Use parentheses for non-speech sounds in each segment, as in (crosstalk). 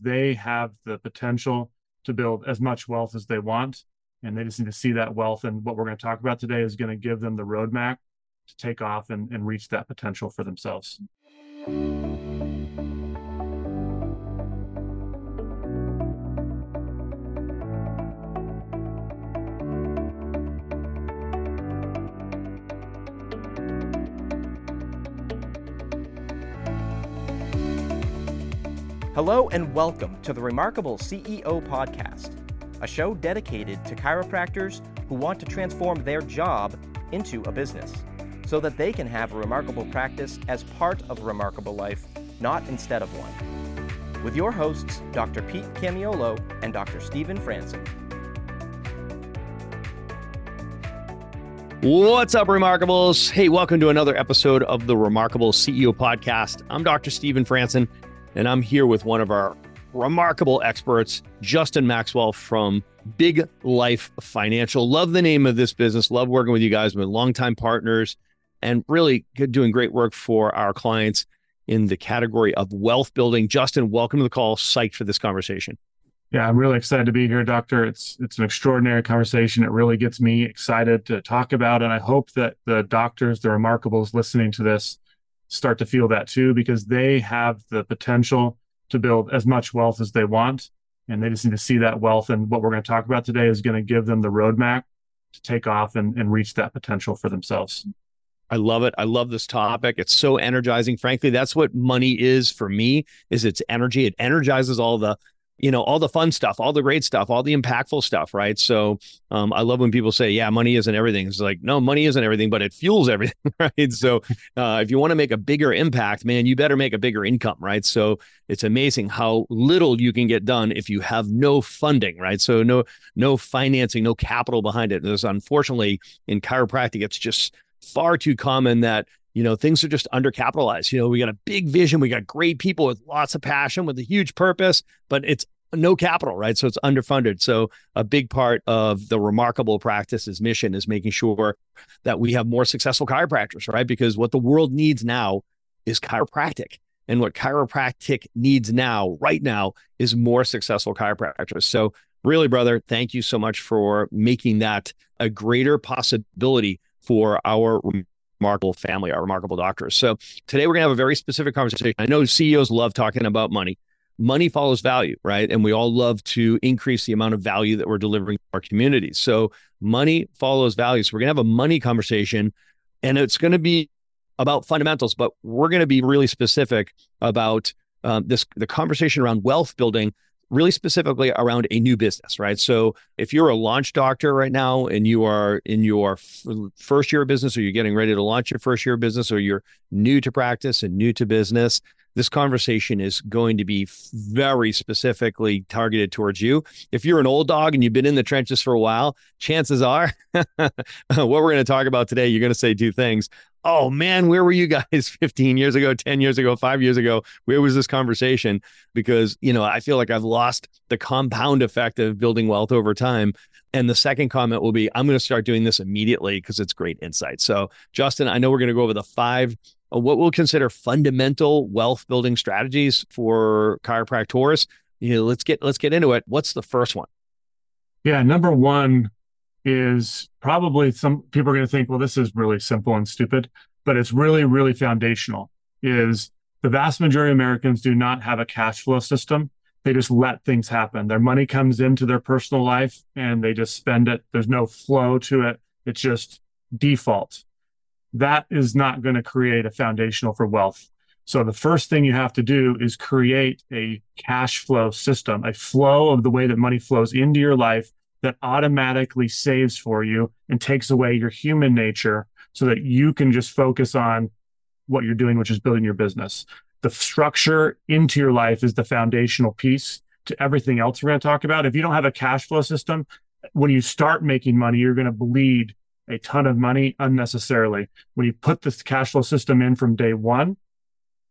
They have the potential to build as much wealth as they want. And they just need to see that wealth. And what we're going to talk about today is going to give them the roadmap to take off and, and reach that potential for themselves. Hello and welcome to the Remarkable CEO Podcast, a show dedicated to chiropractors who want to transform their job into a business so that they can have a remarkable practice as part of a remarkable life, not instead of one. With your hosts, Dr. Pete Camiolo and Dr. Stephen Franson. What's up, Remarkables? Hey, welcome to another episode of the Remarkable CEO Podcast. I'm Dr. Stephen Franson and I'm here with one of our remarkable experts, Justin Maxwell from Big Life Financial. Love the name of this business. Love working with you guys. We've been longtime partners and really doing great work for our clients in the category of wealth building. Justin, welcome to the call. Psyched for this conversation. Yeah, I'm really excited to be here, Doctor. It's it's an extraordinary conversation. It really gets me excited to talk about, and I hope that the doctors, the remarkables listening to this, start to feel that too because they have the potential to build as much wealth as they want and they just need to see that wealth and what we're going to talk about today is going to give them the roadmap to take off and, and reach that potential for themselves I love it. I love this topic. It's so energizing. Frankly, that's what money is for me is its energy. It energizes all the you know all the fun stuff all the great stuff all the impactful stuff right? So um, i love when people say yeah money isn't everything. It's like no money isn't everything but it fuels everything (laughs) right? So uh, if you want to make a bigger impact man you better make a bigger income right? So it's amazing how little you can get done if you have no funding right? So no no financing no capital behind it. There's unfortunately in chiropractic it's just far too common that you know things are just undercapitalized. You know we got a big vision we got great people with lots of passion with a huge purpose but it's no capital right? So it's underfunded. So a big part of the remarkable practices mission is making sure that we have more successful chiropractors right? Because what the world needs now is chiropractic. And what chiropractic needs now right now is more successful chiropractors. So really brother thank you so much for making that a greater possibility for our remarkable family, our remarkable doctors. So today we're going to have a very specific conversation. I know CEOs love talking about money. Money follows value, right? And we all love to increase the amount of value that we're delivering to our communities. So money follows value. So we're going to have a money conversation and it's going to be about fundamentals, but we're going to be really specific about um, this the conversation around wealth building really specifically around a new business, right? So if you're a launch doctor right now and you are in your f- first year of business or you're getting ready to launch your first year of business or you're new to practice and new to business, this conversation is going to be very specifically targeted towards you. If you're an old dog and you've been in the trenches for a while, chances are (laughs) what we're going to talk about today, you're going to say two things oh man, where were you guys (laughs) 15 years ago, 10 years ago, five years ago? Where was this conversation? Because, you know, I feel like I've lost the compound effect of building wealth over time. And the second comment will be I'm going to start doing this immediately because it's great insight. So, Justin, I know we're going to go over the five Uh, what we'll consider fundamental wealth building strategies for chiropractors. You know, let's get let's get into it. What's the first one? Yeah, number one is probably some people are going to think, well, this is really simple and stupid, but it's really, really foundational. Is the vast majority of Americans do not have a cash flow system. They just let things happen. Their money comes into their personal life and they just spend it. There's no flow to it. It's just default. That is not going to create a foundational for wealth. So the first thing you have to do is create a cash flow system, a flow of the way that money flows into your life that automatically saves for you and takes away your human nature so that you can just focus on what you're doing, which is building your business. The structure into your life is the foundational piece to everything else we're going to talk about. If you don't have a cash flow system, when you start making money, you're going to bleed a ton of money unnecessarily. When you put this cash flow system in from day one,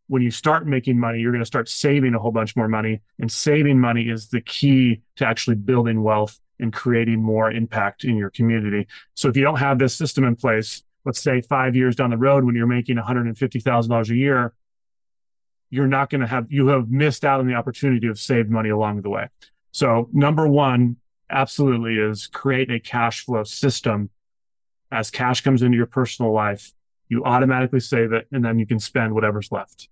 when you start making money, you're going to start saving a whole bunch more money. And saving money is the key to actually building wealth and creating more impact in your community. So if you don't have this system in place, let's say five years down the road when you're making $150,000 a year, you're not going to have, you have missed out on the opportunity to have saved money along the way. So, number one, absolutely is create a cash flow system. As cash comes into your personal life, you automatically save it and then you can spend whatever's left.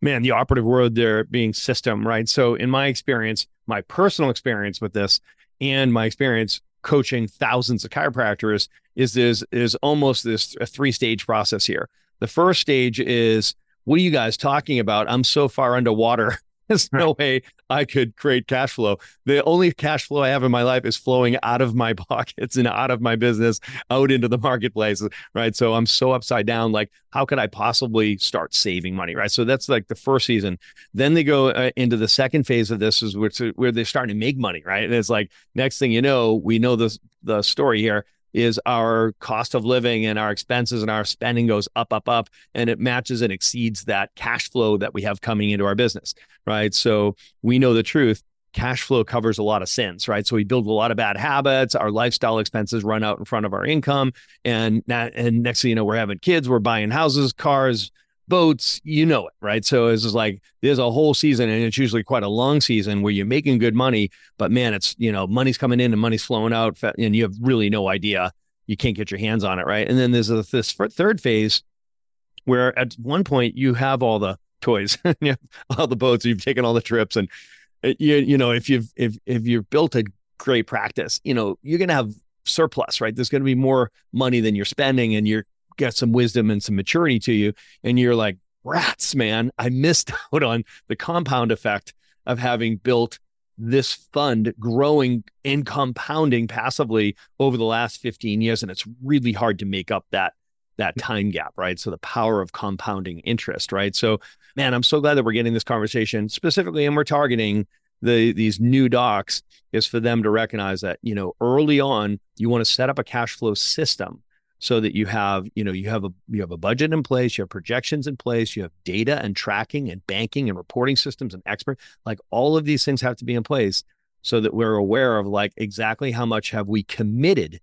Man, the operative word there being system, right? So, in my experience, my personal experience with this and my experience coaching thousands of chiropractors is this is almost this a three stage process here. The first stage is what are you guys talking about? I'm so far underwater. (laughs) There's no way I could create cash flow. The only cash flow I have in my life is flowing out of my (laughs) pockets and out of my business out into the marketplace. Right. So I'm so upside down. Like, how could I possibly start saving money? Right. So that's like the first season. Then they go uh, into the second phase of this is where, where they're starting to make money. Right. And it's like, next thing you know, we know this, the story here is our cost of living and our expenses and our spending goes up, up, up, and it matches and exceeds that cash flow that we have coming into our business, right? So we know the truth. Cash flow covers a lot of sins, right? So we build a lot of bad habits. Our lifestyle expenses run out in front of our income, and and next thing you know, we're having kids, we're buying houses, cars, boats, you know it, right? So it's just like there's a whole season, and it's usually quite a long season where you're making good money, but man, it's you know money's coming in and money's flowing out, and you have really no idea. You can't get your hands on it, right? And then there's this third phase where at one point you have all the toys, (laughs) all the boats, you've taken all the trips, and uh, you you know if you've if if you've built a great practice, you know you're gonna have surplus, right? There's going to be more money than you're spending, and you're get some wisdom and some maturity to you and you're like rats man i missed (laughs) out on the compound effect of having built this fund growing and compounding passively over the last 15 years. And it's really hard to make up that that time gap right? So the power of compounding interest right? So man i'm so glad that we're getting this conversation specifically and we're targeting the these new docs is for them to recognize that you know early on you want to set up a cash flow system so that you have you know you have a you have a budget in place you have projections in place you have data and tracking and banking and reporting systems and expert like all of these things have to be in place so that we're aware of like exactly how much have we committed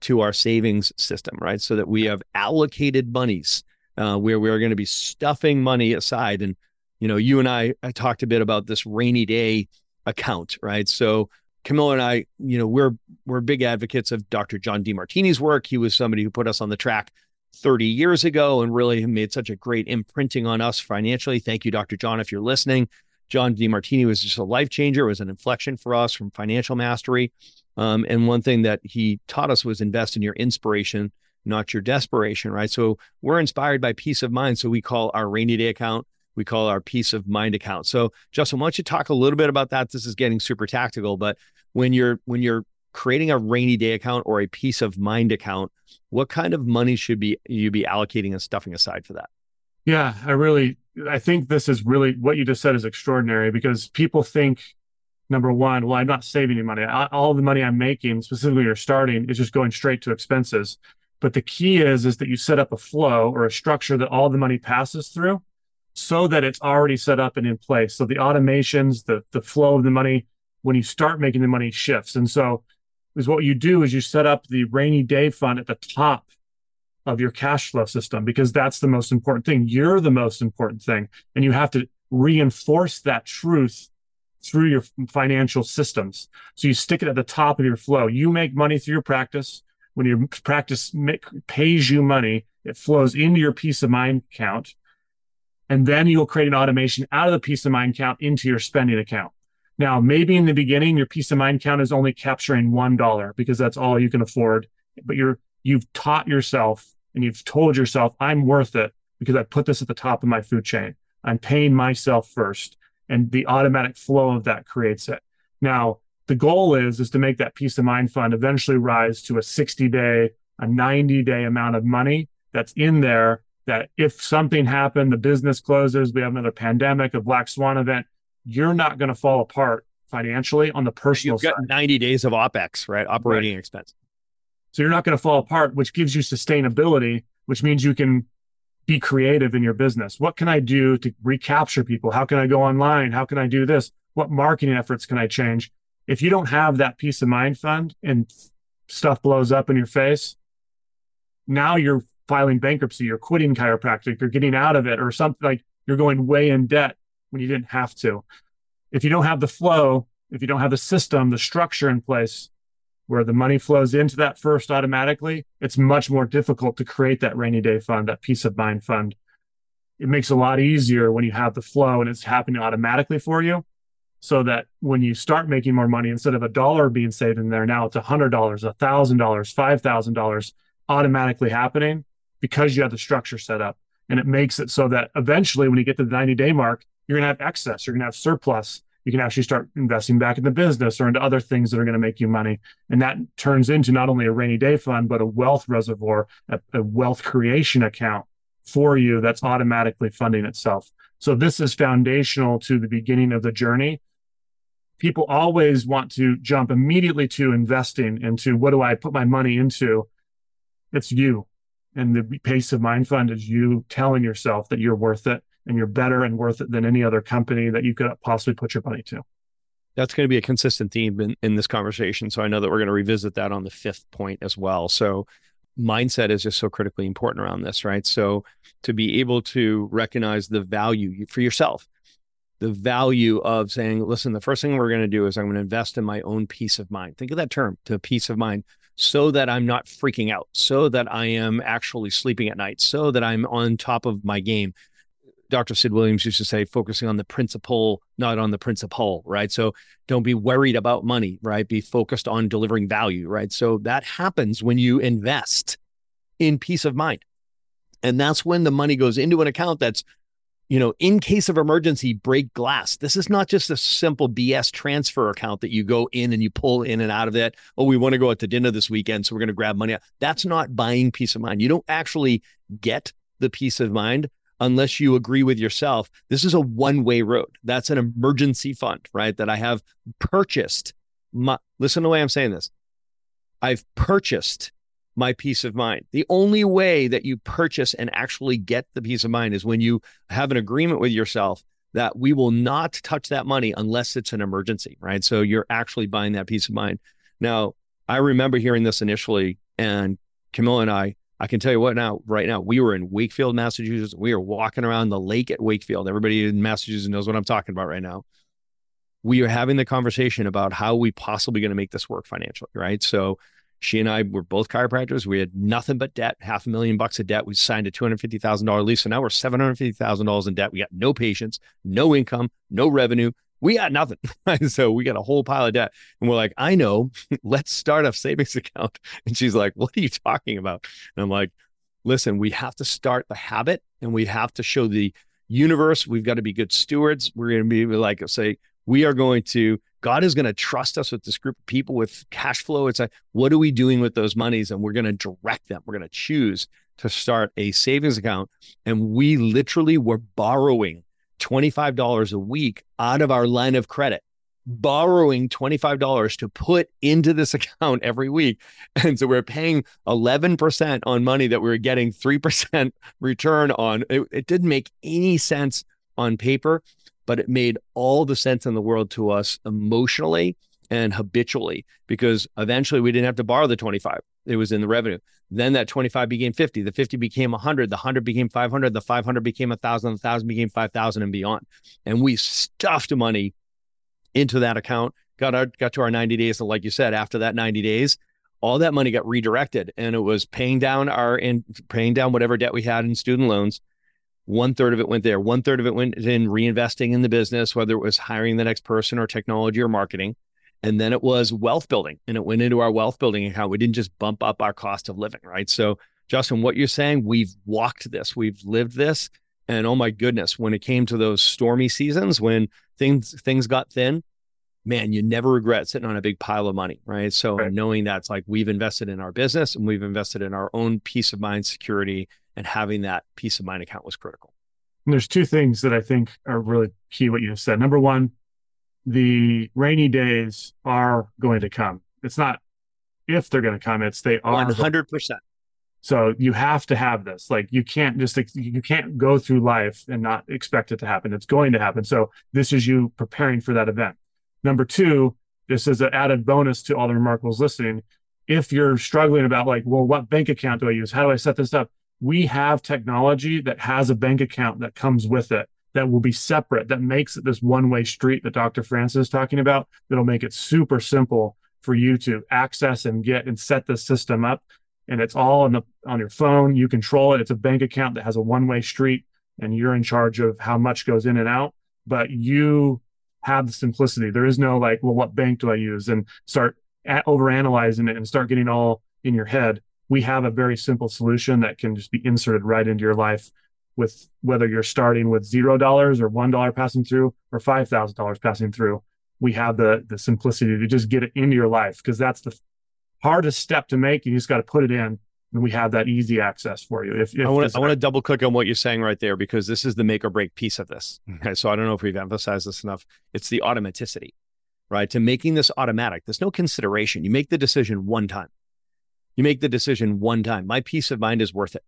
to our savings system right? So that we have allocated monies uh, where we're going to be stuffing money aside. And you know you and i i talked a bit about this rainy day account right? So Camilla and I, you know, we're we're big advocates of Dr. John Demartini's work. He was somebody who put us on the track 30 years ago and really made such a great imprinting on us financially. Thank you, Dr. John, if you're listening. John Demartini was just a life changer. It was an inflection for us from financial mastery. Um, and one thing that he taught us was invest in your inspiration, not your desperation, right? So we're inspired by peace of mind. So we call our rainy day account we call our peace of mind account. So, Justin, why don't you talk a little bit about that? This is getting super tactical, but when you're when you're creating a rainy day account or a peace of mind account, what kind of money should be you be allocating and stuffing aside for that? Yeah, I really I think this is really what you just said is extraordinary because people think number one, well, I'm not saving any money. All the money I'm making, specifically you're starting, is just going straight to expenses. But the key is is that you set up a flow or a structure that all the money passes through so that it's already set up and in place. So the automations, the the flow of the money when you start making the money shifts. And so is what you do is you set up the rainy day fund at the top of your cash flow system because that's the most important thing. You're the most important thing. And you have to reinforce that truth through your financial systems. So you stick it at the top of your flow. You make money through your practice. When your practice make, pays you money, it flows into your peace of mind account and then you'll create an automation out of the peace of mind account into your spending account. Now, maybe in the beginning, your peace of mind count is only capturing $1 because that's all you can afford, but you're, you've taught yourself and you've told yourself, I'm worth it because I put this at the top of my food chain. I'm paying myself first. And the automatic flow of that creates it. Now, the goal is, is to make that peace of mind fund eventually rise to a 60 day, a 90 day amount of money that's in there that if something happened, the business closes, we have another pandemic, a black swan event, you're not going to fall apart financially on the personal You've got side. 90 days of OPEX, right? Operating right. expense. So you're not going to fall apart, which gives you sustainability, which means you can be creative in your business. What can I do to recapture people? How can I go online? How can I do this? What marketing efforts can I change? If you don't have that peace of mind fund and stuff blows up in your face, now you're filing bankruptcy you're quitting chiropractic you're getting out of it or something like you're going way in debt when you didn't have to. If you don't have the flow, if you don't have the system, the structure in place where the money flows into that first automatically, it's much more difficult to create that rainy day fund, that peace of mind fund. It makes it a lot easier when you have the flow and it's happening automatically for you. So that when you start making more money, instead of a dollar being saved in there, now it's a hundred dollars, a thousand dollars, five thousand dollars automatically happening because you have the structure set up. And it makes it so that eventually when you get to the 90 day mark, you're gonna have excess, you're gonna have surplus, you can actually start investing back in the business or into other things that are going to make you money. And that turns into not only a rainy day fund, but a wealth reservoir, a, a wealth creation account for you that's automatically funding itself. So this is foundational to the beginning of the journey. People always want to jump immediately to investing into what do I put my money into? It's you. And the pace of mind fund is you telling yourself that you're worth it and you're better and worth it than any other company that you could possibly put your money to. That's going to be a consistent theme in, in this conversation. So I know that we're going to revisit that on the fifth point as well. So mindset is just so critically important around this, right? So to be able to recognize the value for yourself, the value of saying, listen, the first thing we're going to do is I'm going to invest in my own peace of mind. Think of that term, to peace of mind, so that I'm not freaking out, so that I am actually sleeping at night, so that I'm on top of my game, Dr. Sid Williams used to say, focusing on the principle, not on the principal, right? So don't be worried about money, right? Be focused on delivering value, right? So that happens when you invest in peace of mind. And that's when the money goes into an account that's, you know, in case of emergency, break glass. This is not just a simple BS transfer account that you go in and you pull in and out of it. Oh, we want to go out to dinner this weekend, so we're going to grab money. That's not buying peace of mind. You don't actually get the peace of mind unless you agree with yourself. This is a one way road. That's an emergency fund, right? That I have purchased. My, listen to the way I'm saying this. I've purchased my peace of mind. The only way that you purchase and actually get the peace of mind is when you have an agreement with yourself that we will not touch that money unless it's an emergency, right? So you're actually buying that peace of mind. Now, I remember hearing this initially, and Camilla and I I can tell you what now, right now, we were in Wakefield, Massachusetts. We are walking around the lake at Wakefield. Everybody in Massachusetts knows what I'm talking about right now. We are having the conversation about how we possibly going to make this work financially, right? So she and I were both chiropractors. We had nothing but debt, half a million bucks of debt. We signed a $250,000 lease. So now we're $750,000 in debt. We got no patients, no income, no revenue, we got nothing. (laughs) so we got a whole pile of debt. And we're like, I know, (laughs) let's start a savings (laughs) account. And she's like, What are you talking about? And I'm like, Listen, we have to start the habit and we have to show the universe. We've got to be good stewards. We're going to be like, say, we are going to, God is going to trust us with this group of people with cash flow. It's like, what are we doing with those monies? And we're going to direct them. We're going to choose to start a savings account. And we literally were borrowing $25 a week out of our line of credit, borrowing $25 to put into this (laughs) account every week. And so we're paying 11% on money that we are getting 3% return on. It, it didn't make any sense on paper, but it made all the sense in the world to us emotionally and habitually because eventually we didn't have to borrow the 25 it was in the revenue. Then that 25 became 50 the 50 became 100 the 100 became 500 the 500 became 1000 the 1000 became 5000 and beyond. And we stuffed money into that account got our got to our 90 days. And like you said after that 90 days all that money got redirected and it was paying down our in paying down whatever debt we had in student loans. One third of it went there. One third of it went in reinvesting in the business whether it was hiring the next person or technology or marketing and then it was wealth building and it went into our wealth building account. We didn't just bump up our cost of living, right? So, Justin, what you're saying, we've walked this, we've lived this. And oh my goodness, when it came to those stormy seasons when things things got thin, man, you never regret sitting on a big pile of money, right? So right. knowing that's like we've invested in our business and we've invested in our own peace of mind security and having that peace of mind account was critical. And there's two things that I think are really key what you have said. Number one, the rainy days are going to come. It's not if they're going to come, it's they are 100%. So you have to have this. Like you can't just you can't go through life and not expect it to happen. It's going to happen. So this is you preparing for that event. Number two, this is an added bonus to all the remarkables listening. If you're struggling about like, well, what bank account do I use? How do I set this up? We have technology that has a bank account that comes with it that will be separate, that makes it this one way street that Dr. Franson is talking about, that'll make it super simple for you to access and get and set the system up. And it's all on the on your phone. You control it. It's a bank account that has a one way street, and you're in charge of how much goes in and out. But you have the simplicity. There is no like, well, what bank do I use? And start over analyzing it and start getting all in your head. We have a very simple solution that can just be inserted right into your life with whether you're starting with zero dollars or one dollar passing through or five thousand dollars passing through. We have the the simplicity to just get it into your life because that's the hardest step to make. You just got to put it in and we have that easy access for you. If, if I want to, I want to double click on what you're saying right there because this is the make or break piece of this. Mm-hmm. Okay, so I don't know if we've emphasized this enough. It's the automaticity, right? To making this automatic. There's no consideration. You make the decision one time. You make the decision one time. My peace of mind is worth it.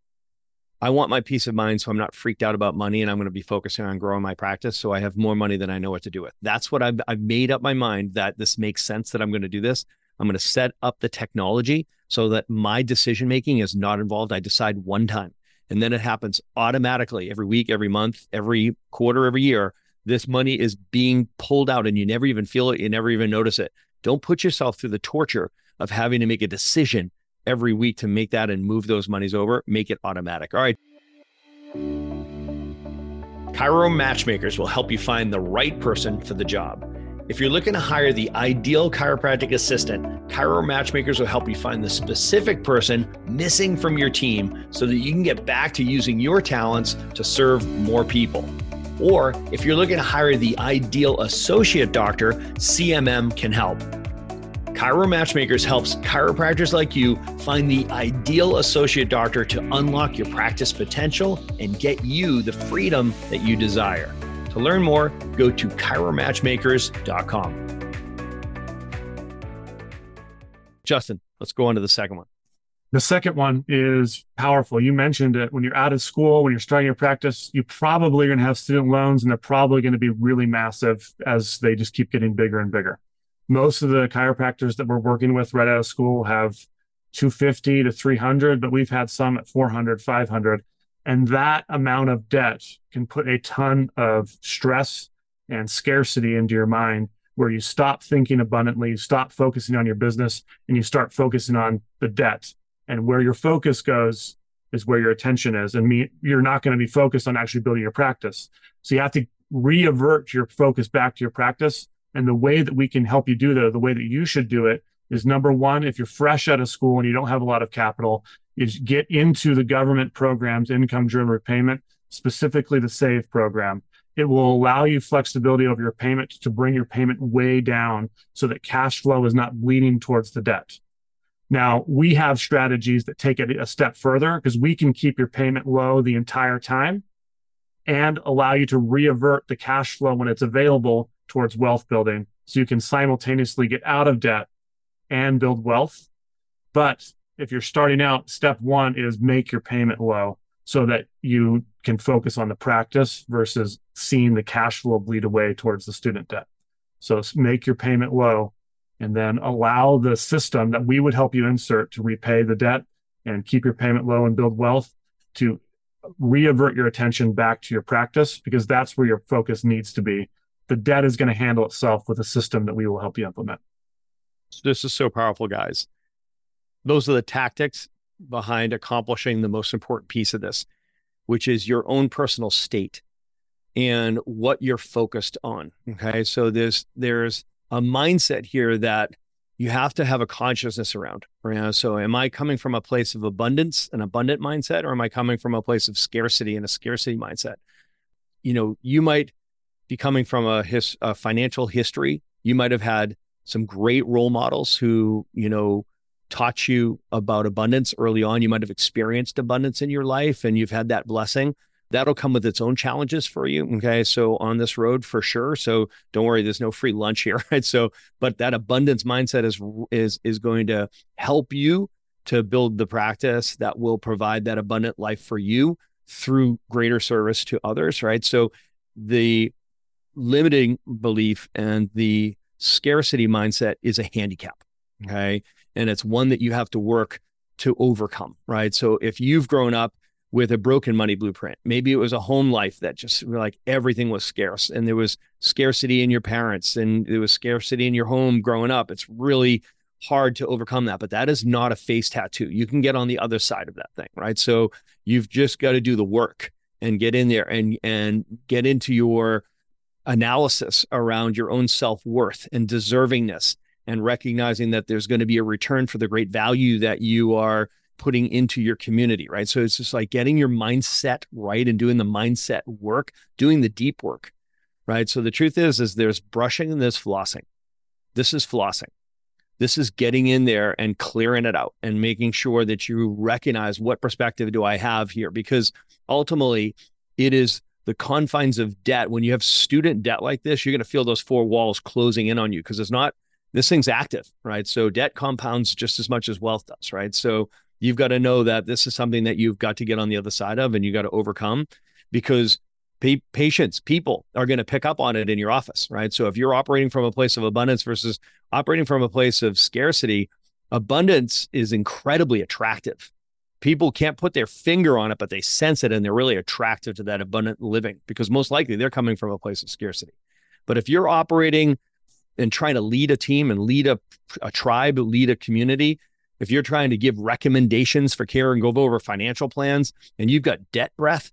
I want my peace of mind so I'm not freaked out about money and I'm going to be focusing on growing my practice so I have more money than I know what to do with. That's what I've I've made up my mind that this makes sense that I'm going to do this. I'm going to set up the technology so that my decision making is not involved. I decide one time and then it happens automatically every week, every month, every quarter, every year. This money is being pulled out and you never even feel it. You never even notice it. Don't put yourself through the torture of having to make a decision every week to make that and move those monies over. Make it automatic. All right. Chiro Matchmakers will help you find the right person for the job. If you're looking to hire the ideal chiropractic assistant, Chiro Matchmakers will help you find the specific person missing from your team so that you can get back to using your talents to serve more people. Or if you're looking to hire the ideal associate doctor, CMM can help. Chiro Matchmakers helps chiropractors like you find the ideal associate doctor to unlock your practice potential and get you the freedom that you desire. To learn more, go to chiromatchmakers.com. Justin, let's go on to the second one. The second one is powerful. You mentioned it when you're out of school, when you're starting your practice, you probably are going to have student loans and they're probably going to be really massive as they just keep getting bigger and bigger most of the chiropractors that we're working with right out of school have 250 to 300 but we've had some at 400 500 and that amount of debt can put a ton of stress and scarcity into your mind where you stop thinking abundantly you stop focusing on your business and you start focusing on the debt. And where your focus goes is where your attention is. And me, you're not going to be focused on actually building your practice. So you have to reavert your focus back to your practice and the way that we can help you do that, the way that you should do it, is number one, if you're fresh out of school and you don't have a lot of capital, is get into the government programs, income driven repayment, specifically the SAVE program. It will allow you flexibility over your payment to bring your payment way down so that cash flow is not bleeding towards the debt. Now, we have strategies that take it a step further because we can keep your payment low the entire time and allow you to reavert the cash flow when it's available towards wealth building. So you can simultaneously get out of debt and build wealth. But if you're starting out, step one is make your payment low so that you can focus on the practice versus seeing the cash flow bleed away towards the student debt. So make your payment low and then allow the system that we would help you insert to repay the debt and keep your payment low and build wealth to reavert your attention back to your practice because that's where your focus needs to be the debt is going to handle itself with a system that we will help you implement. This is so powerful, guys. Those are the tactics behind accomplishing the most important piece of this, which is your own personal state and what you're focused on. Okay. So there's there's a mindset here that you have to have a consciousness around. Right? So am I coming from a place of abundance, an abundant mindset, or am I coming from a place of scarcity and a scarcity mindset? You know, you might coming from a, his, a financial history. You might have had some great role models who, you know, taught you about abundance early on. You might have experienced abundance in your life and you've had that blessing. That'll come with its own challenges for you. Okay. So on this road for sure. So don't worry, there's no free lunch here. (laughs) Right. So, but that abundance mindset is is is going to help you to build the practice that will provide that abundant life for you through greater service to others. Right. So the limiting belief and the scarcity mindset is a handicap. Okay. And it's one that you have to work to overcome. Right. So if you've grown up with a broken money blueprint. Maybe it was a home life that just like everything was scarce and there was scarcity in your parents and there was scarcity in your home growing up. It's really hard to overcome that, but that is not a face tattoo. You can get on the other side of that thing, right? So you've just got to do the work and get in there and and get into your analysis around your own self-worth and deservingness and recognizing that there's going to be a return for the great value that you are putting into your community, right? So it's just like getting your mindset right and doing the mindset work, doing the deep work, right? So the truth is, is there's brushing and there's flossing. This is flossing. This is getting in there and clearing it out and making sure that you recognize what perspective do I have here? Because ultimately, it is the confines of debt. When you have student debt like this, you're going to feel those four walls closing in on you because it's not, this thing's active, right? So debt compounds just as much as wealth does, right? So you've got to know that this is something that you've got to get on the other side of and you got to overcome because pa- patients, people are going to pick up on it in your office, right? So if you're operating from a place of abundance versus operating from a place of scarcity, abundance is incredibly attractive. People can't put their finger on it, but they sense it and they're really attractive to that abundant living because most likely they're coming from a place of scarcity. But if you're operating and trying to lead a team and lead a, a tribe, lead a community, if you're trying to give recommendations for care and go over financial plans and you've got debt breath,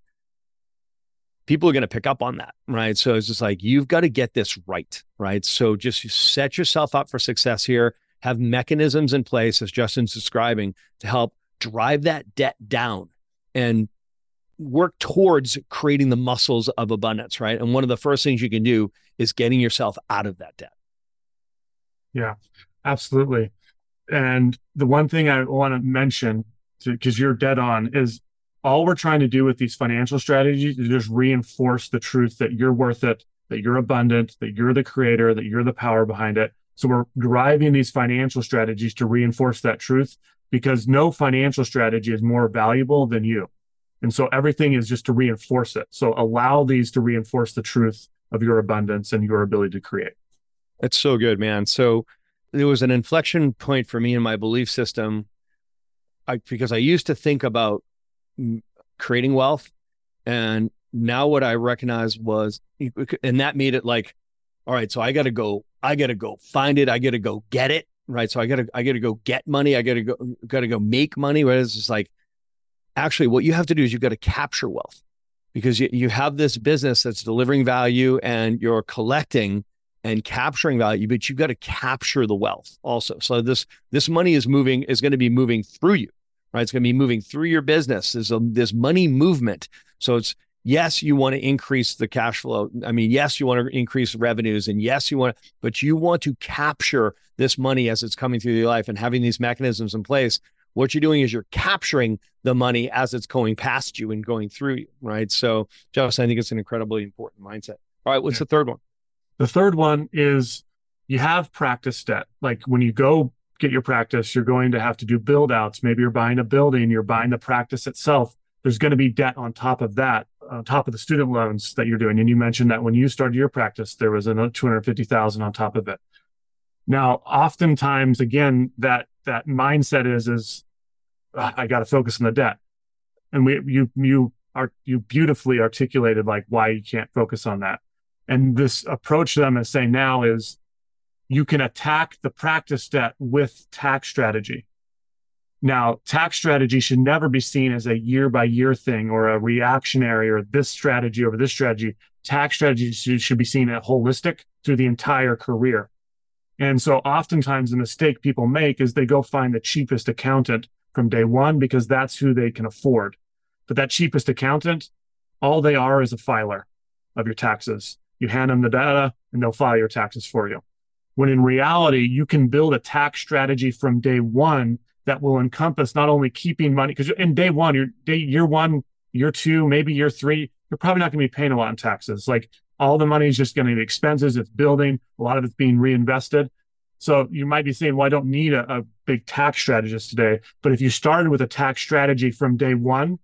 people are going to pick up on that, right? So it's just like, you've got to get this right, right? So just set yourself up for success here, have mechanisms in place, as Justin's describing, to help drive that debt down and work towards creating the muscles of abundance, right? And one of the first things you can do is getting yourself out of that debt. Yeah, absolutely. And the one thing I want to mention, because you're dead on, is all we're trying to do with these financial strategies is just reinforce the truth that you're worth it, that you're abundant, that you're the creator, that you're the power behind it. So we're driving these financial strategies to reinforce that truth because no financial strategy is more valuable than you. And so everything is just to reinforce it. So allow these to reinforce the truth of your abundance and your ability to create. That's so good, man. So there was an inflection point for me in my belief system I, because I used to think about creating wealth. And now what I recognized was, and that made it like, all right, so I got to go, I got to go find it. I got to go get it. Right. So I got to, I got to go get money. I got to go, got to go make money. Whereas it's like, actually, what you have to do is you've got to capture wealth because you, you have this business that's delivering value and you're collecting and capturing value, but you've got to capture the wealth also. So this this money is moving is going to be moving through you, right? It's going to be moving through your business. There's a, this money movement. So it's yes, you want to increase the cash flow. I mean, yes, you want to increase revenues, and yes, you want, to, but you want to capture this money as it's coming through your life and having these mechanisms in place. What you're doing is you're capturing the money as it's going past you and going through you, right? So, Justin, I think it's an incredibly important mindset. All right, what's yeah. the third one? The third one is you have practice debt. Like when you go get your practice, you're going to have to do build outs. Maybe you're buying a building, you're buying the practice itself. There's going to be debt on top of that, on top of the student loans that you're doing. And you mentioned that when you started your practice, there was another 250,000 on top of it. Now, oftentimes, again, that that mindset is is ah, I got to focus on the debt, and we you you are you beautifully articulated like why you can't focus on that. And this approach to them is say now is you can attack the practice debt with tax strategy. Now, tax strategy should never be seen as a year by year thing or a reactionary or this strategy over this strategy. Tax strategy should be seen as holistic through the entire career. And so oftentimes the mistake people make is they go find the cheapest accountant from day one because that's who they can afford. But that cheapest accountant, all they are is a filer of your taxes. You hand them the data and they'll file your taxes for you. When in reality, you can build a tax strategy from day one that will encompass not only keeping money, because in day one, your day year one, year two, maybe year three, you're probably not going to be paying a lot in taxes. Like all the money is just going to be expenses. It's building. A lot of it's being reinvested. So you might be saying, well, I don't need a, a big tax strategist today. But if you started with a tax strategy from day one,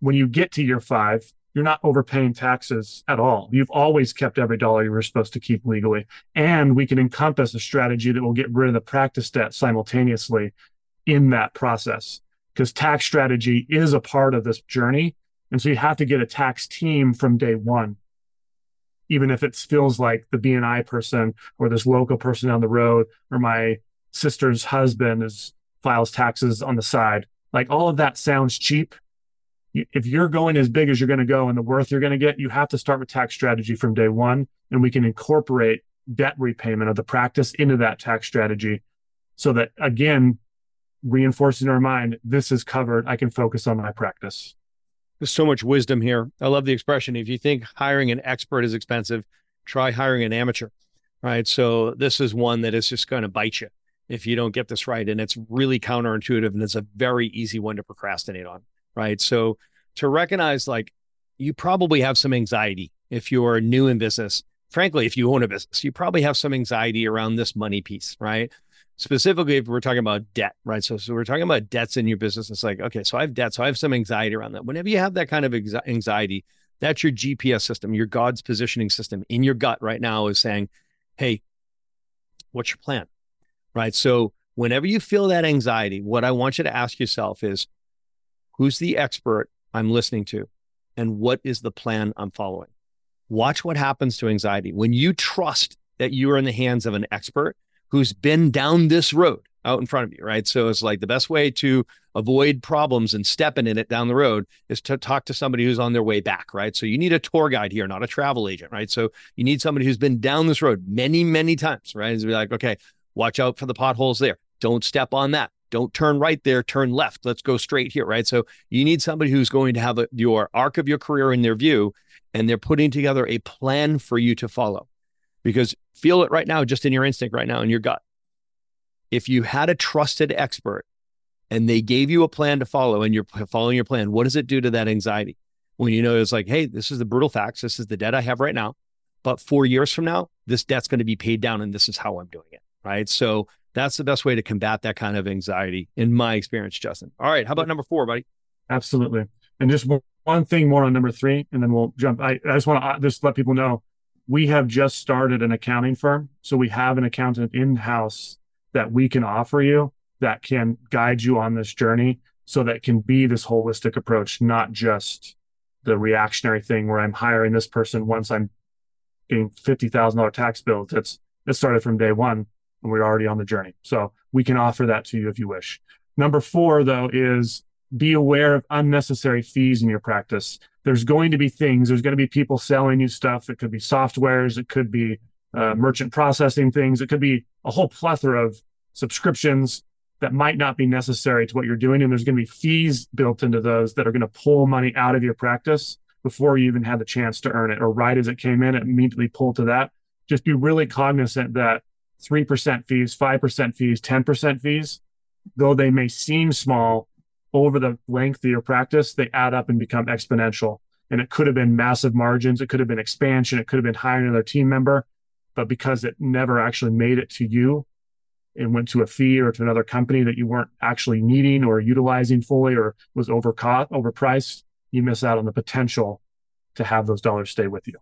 when you get to year five, you're not overpaying taxes at all. You've always kept every dollar you were supposed to keep legally. And we can encompass a strategy that will get rid of the practice debt simultaneously in that process. because tax strategy is a part of this journey. And so you have to get a tax team from day one, even if it feels like the BNI person or this local person down the road or my sister's husband is files taxes on the side. Like all of that sounds cheap. If you're going as big as you're going to go and the worth you're going to get, you have to start with tax strategy from day one. And we can incorporate debt repayment of the practice into that tax strategy so that, again, reinforcing our mind, this is covered. I can focus on my practice. There's so much wisdom here. I love the expression. If you think hiring an expert is expensive, try hiring an amateur. Right. So this is one that is just going to bite you if you don't get this right. And it's really counterintuitive and it's a very easy one to procrastinate on. Right. So to recognize like you probably have some anxiety if you're new in business. Frankly, if you own a business, you probably have some anxiety around this money piece, right? Specifically, if we're talking about debt, right? So, so we're talking about debts in your business. It's like, okay, so I have debt. So I have some anxiety around that. Whenever you have that kind of anxiety, that's your GPS system, your God's positioning system in your gut right now is saying, hey, what's your plan? right? So whenever you feel that anxiety, what I want you to ask yourself is who's the expert I'm listening to and what is the plan I'm following? Watch what happens to anxiety. When you trust that you are in the hands of an expert who's been down this road out in front of you, right? So it's like the best way to avoid problems and stepping in it down the road is to talk to somebody who's on their way back, right? So you need a tour guide here, not a travel agent, right? So you need somebody who's been down this road many, many times, right? To be like, okay, Watch out for the potholes there. Don't step on that. Don't turn right there, turn left. Let's go straight here, right? So you need somebody who's going to have a, your arc of your career in their view, and they're putting together a plan for you to follow. Because feel it right now, just in your instinct right now, in your gut. If you had a trusted expert and they gave you a plan to follow and you're following your plan, what does it do to that anxiety? When you know it's like, hey, this is the brutal facts. This is the debt I have right now. But four years from now, this debt's going to be paid down and this is how I'm doing it right? So that's the best way to combat that kind of anxiety, in my experience, Justin. All right, how about number four, buddy? Absolutely. And just one thing more on number three, and then we'll jump. I, I just want to uh, just let people know we have just started an accounting firm. So we have an accountant in house that we can offer you that can guide you on this journey so that can be this holistic approach, not just the reactionary thing where I'm hiring this person once I'm getting $50,000 tax bill. It's, it started from day one and we're already on the journey. So we can offer that to you if you wish. Number four, though, is be aware of unnecessary fees in your practice. There's going to be things, there's going to be people selling you stuff. It could be softwares, it could be uh, merchant processing things, it could be a whole plethora of subscriptions that might not be necessary to what you're doing. And there's going to be fees built into those that are going to pull money out of your practice before you even had the chance to earn it, or right as it came in, it immediately pull to that. Just be really cognizant that 3% fees, 5% fees, 10% fees, though they may seem small over the length of your practice, they add up and become exponential. And it could have been massive margins, it could have been expansion, it could have been hiring another team member. But because it never actually made it to you and went to a fee or to another company that you weren't actually needing or utilizing fully or was overcaught, overpriced, you miss out on the potential to have those dollars stay with you.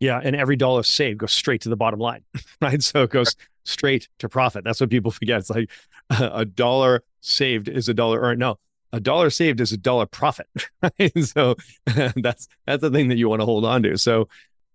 Yeah, and every dollar saved goes straight to the bottom line, (laughs) right? So it goes straight to profit. That's what people (laughs) forget. It's like (laughs) a dollar saved is a dollar earned. No, a dollar saved is a dollar profit. Right? So that's that's the thing that you want to hold on to. So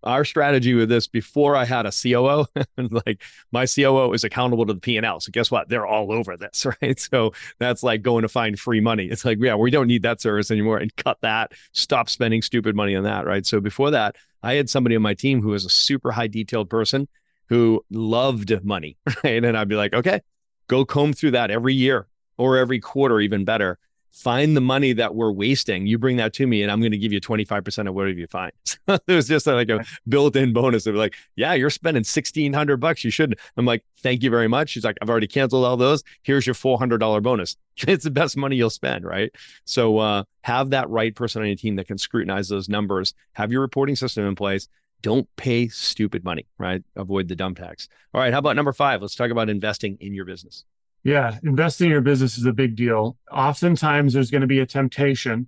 our strategy with this before I had a COO, (laughs) and like my COO is accountable to the P&L. So guess what? They're all over this, (laughs) right? So that's like going to find free money. It's like, yeah, we don't need that service anymore and cut that, stop spending stupid money on that, right? So before that, I had somebody on my team who was a super high detailed person who loved money, (laughs) right? And I'd be like, okay, go comb through that every year or every quarter, even better find the money that we're wasting. You bring that to me, and I'm going to give you 25% of whatever you find. (laughs) So it was just like a built-in bonus of like, yeah, you're spending 1600 bucks. You shouldn't. I'm like, thank you very much. She's like, I've already canceled all those. Here's your $400 bonus. (laughs) It's the best money you'll spend, right? So uh, have that right person on your team that can scrutinize those numbers. Have your reporting system in place. Don't pay stupid money, right? Avoid the dumb tax. All right. How about number five? Let's talk about investing in your business. Yeah, investing in your business is a big deal. Oftentimes, there's going to be a temptation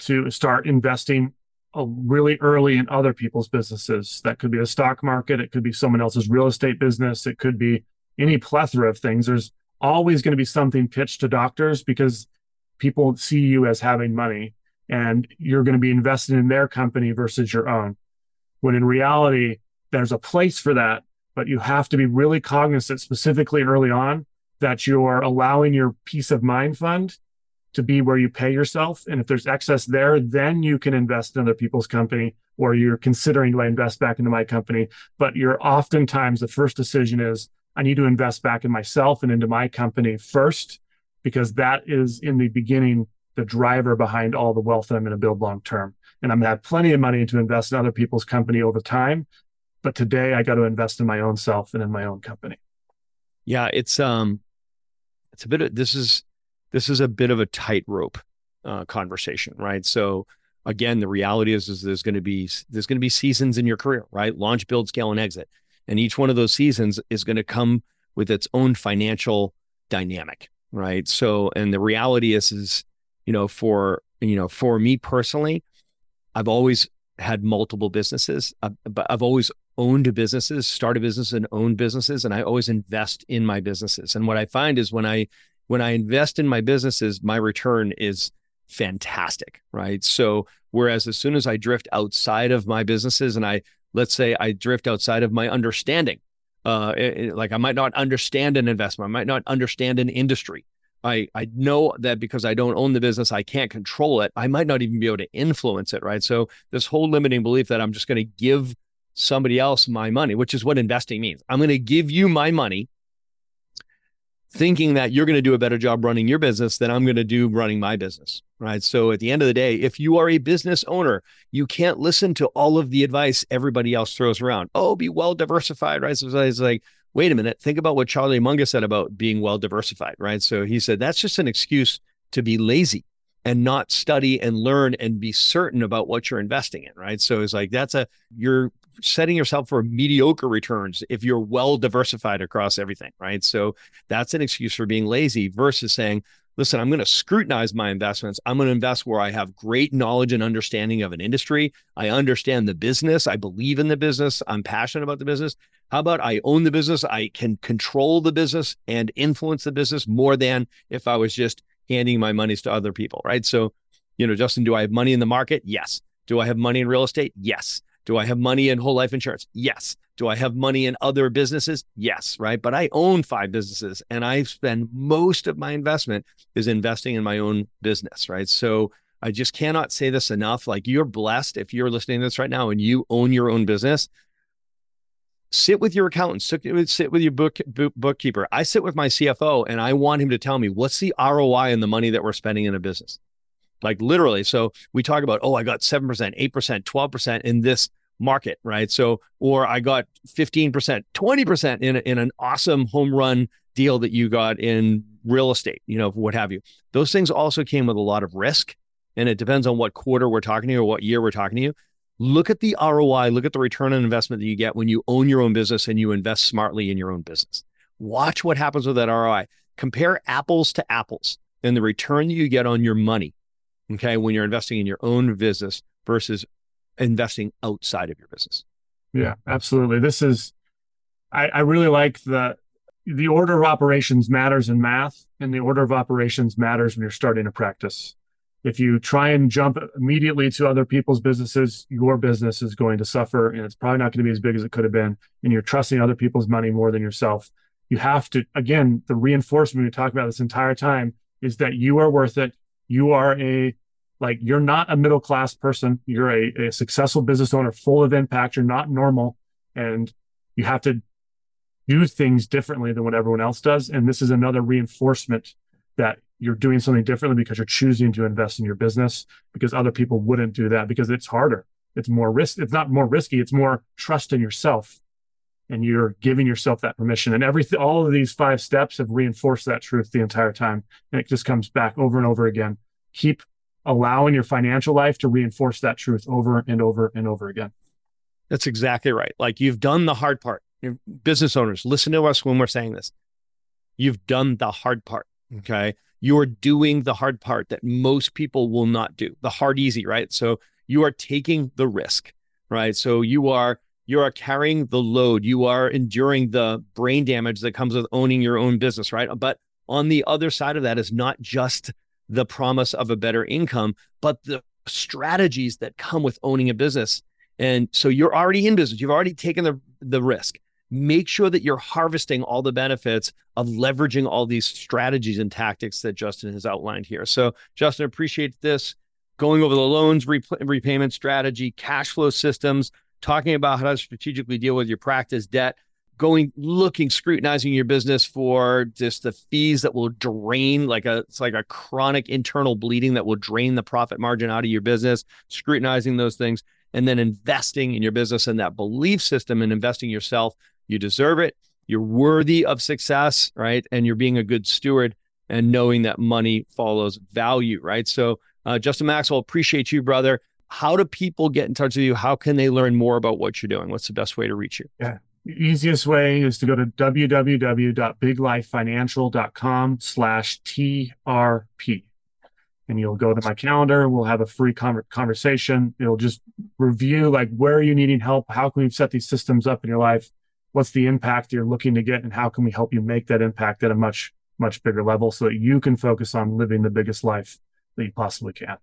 to start investing uh, really early in other people's businesses. That could be the stock market, it could be someone else's real estate business, it could be any plethora of things. There's always going to be something pitched to doctors because people see you as having money and you're going to be invested in their company versus your own. When in reality, there's a place for that, but you have to be really cognizant, specifically early on, that you're allowing your peace of mind fund to be where you pay yourself. And if there's excess there, then you can invest in other people's company or you're considering do I invest back into my company. But you're oftentimes the first decision is I need to invest back in myself and into my company first, because that is in the beginning the driver behind all the wealth that I'm going to build long term. And I'm going to have plenty of money to invest in other people's company over time. But today I got to invest in my own self and in my own company. Yeah, it's um it's a bit of this is this is a bit of a tightrope uh, conversation, right? So again, the reality is, is there's going to be there's going to be seasons in your career, right? Launch, build, scale, and exit, and each one of those seasons is going to come with its own financial dynamic, right? So, and the reality is, is you know, for you know, for me personally, I've always had multiple businesses, but I've always owned businesses, started business and owned businesses, and I always invest in my businesses. And what I find is when I when I invest in my businesses, my return is fantastic, right? So whereas as soon as I drift outside of my businesses and I let's say I drift outside of my understanding, uh, it, like I might not understand an investment, I might not understand an industry. I I know that because I don't own the business, I can't control it. I might not even be able to influence it, right? So this whole limiting belief that I'm just going to give somebody else my money, which is what investing means. I'm going to give you my money thinking that you're going to do a better job running your business than I'm going to do running my business. Right. So at the end of the day, if you are a business owner, you can't listen to all of the advice everybody else throws around. Oh, be well diversified. Right. So it's like, wait a minute, think about what Charlie Munger said about being well diversified. Right. So he said that's just an excuse to be lazy and not study and learn and be certain about what you're investing in. Right. So it's like that's a, you're setting yourself for mediocre returns if you're well diversified across everything, right? So that's an excuse for being lazy versus saying, listen, I'm going to scrutinize my investments. I'm going to invest where I have great knowledge and understanding of an industry. I understand the business. I believe in the business. I'm passionate about the business. How about I own the business? I can control the business and influence the business more than if I was just handing my monies to other people, right? So, you know, Justin, do I have money in the market? Yes. Do I have money in real estate? Yes. Do I have money in whole life insurance? Yes. Do I have money in other businesses? Yes, right? But I own five businesses and I spend most of my investment is investing in my own business, right? So I just cannot say this enough. Like you're blessed if you're listening to this right now and you own your own business. Sit with your accountant, sit with your book, bookkeeper. I sit with my CFO and I want him to tell me what's the ROI in the money that we're spending in a business like literally. So we talk about, oh, I got 7%, 8%, 12% in this market, right? So, or I got 15%, 20% in, in an awesome home run deal that you got in real estate, you know, what have you. Those things also came with a lot of risk. And it depends on what quarter we're talking to you or what year we're talking to you. Look at the ROI, look at the return on investment that you get when you own your own business and you invest smartly in your own business. Watch what happens with that ROI. Compare apples to apples and the return that you get on your money. Okay. When you're investing in your own business versus investing outside of your business. Yeah, absolutely. This is, I, I really like the the order of operations matters in math, and the order of operations matters when you're starting a practice. If you try and jump immediately to other people's businesses, your business is going to suffer, and it's probably not going to be as big as it could have been. And you're trusting other people's money more than yourself. You have to, again, the reinforcement we talk about this entire time is that you are worth it. You are a like you're not a middle class person. You're a, a successful business owner full of impact. You're not normal and you have to do things differently than what everyone else does. And this is another reinforcement that you're doing something differently because you're choosing to invest in your business because other people wouldn't do that because it's harder. It's more risk. It's not more risky. It's more trust in yourself. And you're giving yourself that permission. And everything, all of these five steps have reinforced that truth the entire time. And it just comes back over and over again. Keep allowing your financial life to reinforce that truth over and over and over again. That's exactly right. Like you've done the hard part. business owners, listen to us when we're saying this. You've done the hard part. Okay. You're doing the hard part that most people will not do. The hard, easy, right? So you are taking the risk, right? So you are you are carrying the load. You are enduring the brain damage that comes with owning your own business, right? But on the other side of that is not just the promise of a better income, but the strategies that come with owning a business. And so you're already in business, you've already taken the, the risk. Make sure that you're harvesting all the benefits of leveraging all these strategies and tactics that Justin has outlined here. So, Justin, appreciate this going over the loans repayment strategy, cash flow systems, talking about how to strategically deal with your practice debt, going looking scrutinizing your business for just the fees that will drain like a it's like a chronic internal bleeding that will drain the profit margin out of your business scrutinizing those things and then investing in your business and that belief system and investing yourself. You deserve it. You're worthy of success right? And you're being a good steward and knowing that money follows value right? So uh, justin maxwell appreciate you brother. How do people get in touch with you? How can they learn more about what you're doing? What's the best way to reach you? Yeah the easiest way is to go to www.biglifefinancial.com slash TRP. And you'll go to my calendar. We'll have a free conversation. It'll just review like where are you needing help? How can we set these systems up in your life? What's the impact you're looking to get? And how can we help you make that impact at a much, much bigger level so that you can focus on living the biggest life that you possibly can?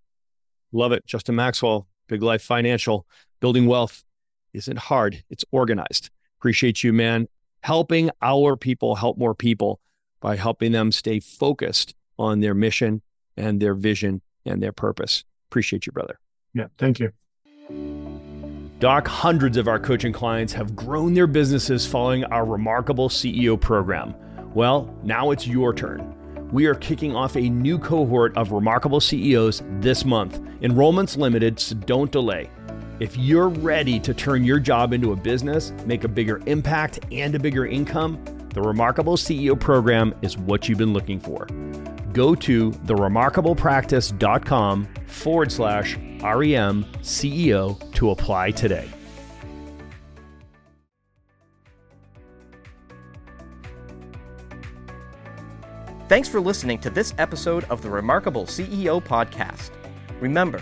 Love it. Justin Maxwell, Big Life Financial, building wealth isn't hard, it's organized. Appreciate you, man. Helping our people help more people by helping them stay focused on their mission and their vision and their purpose. Appreciate you, brother. Yeah, thank you. Doc, hundreds of our coaching clients have grown their businesses following our remarkable CEO program. Well, now it's your turn. We are kicking off a new cohort of remarkable CEOs this month. Enrollment's limited, so don't delay. If you're ready to turn your job into a business, make a bigger impact, and a bigger income, the Remarkable CEO program is what you've been looking for. Go to theremarkablepractice.com forward slash REM CEO to apply today. Thanks for listening to this episode of the Remarkable CEO podcast. Remember,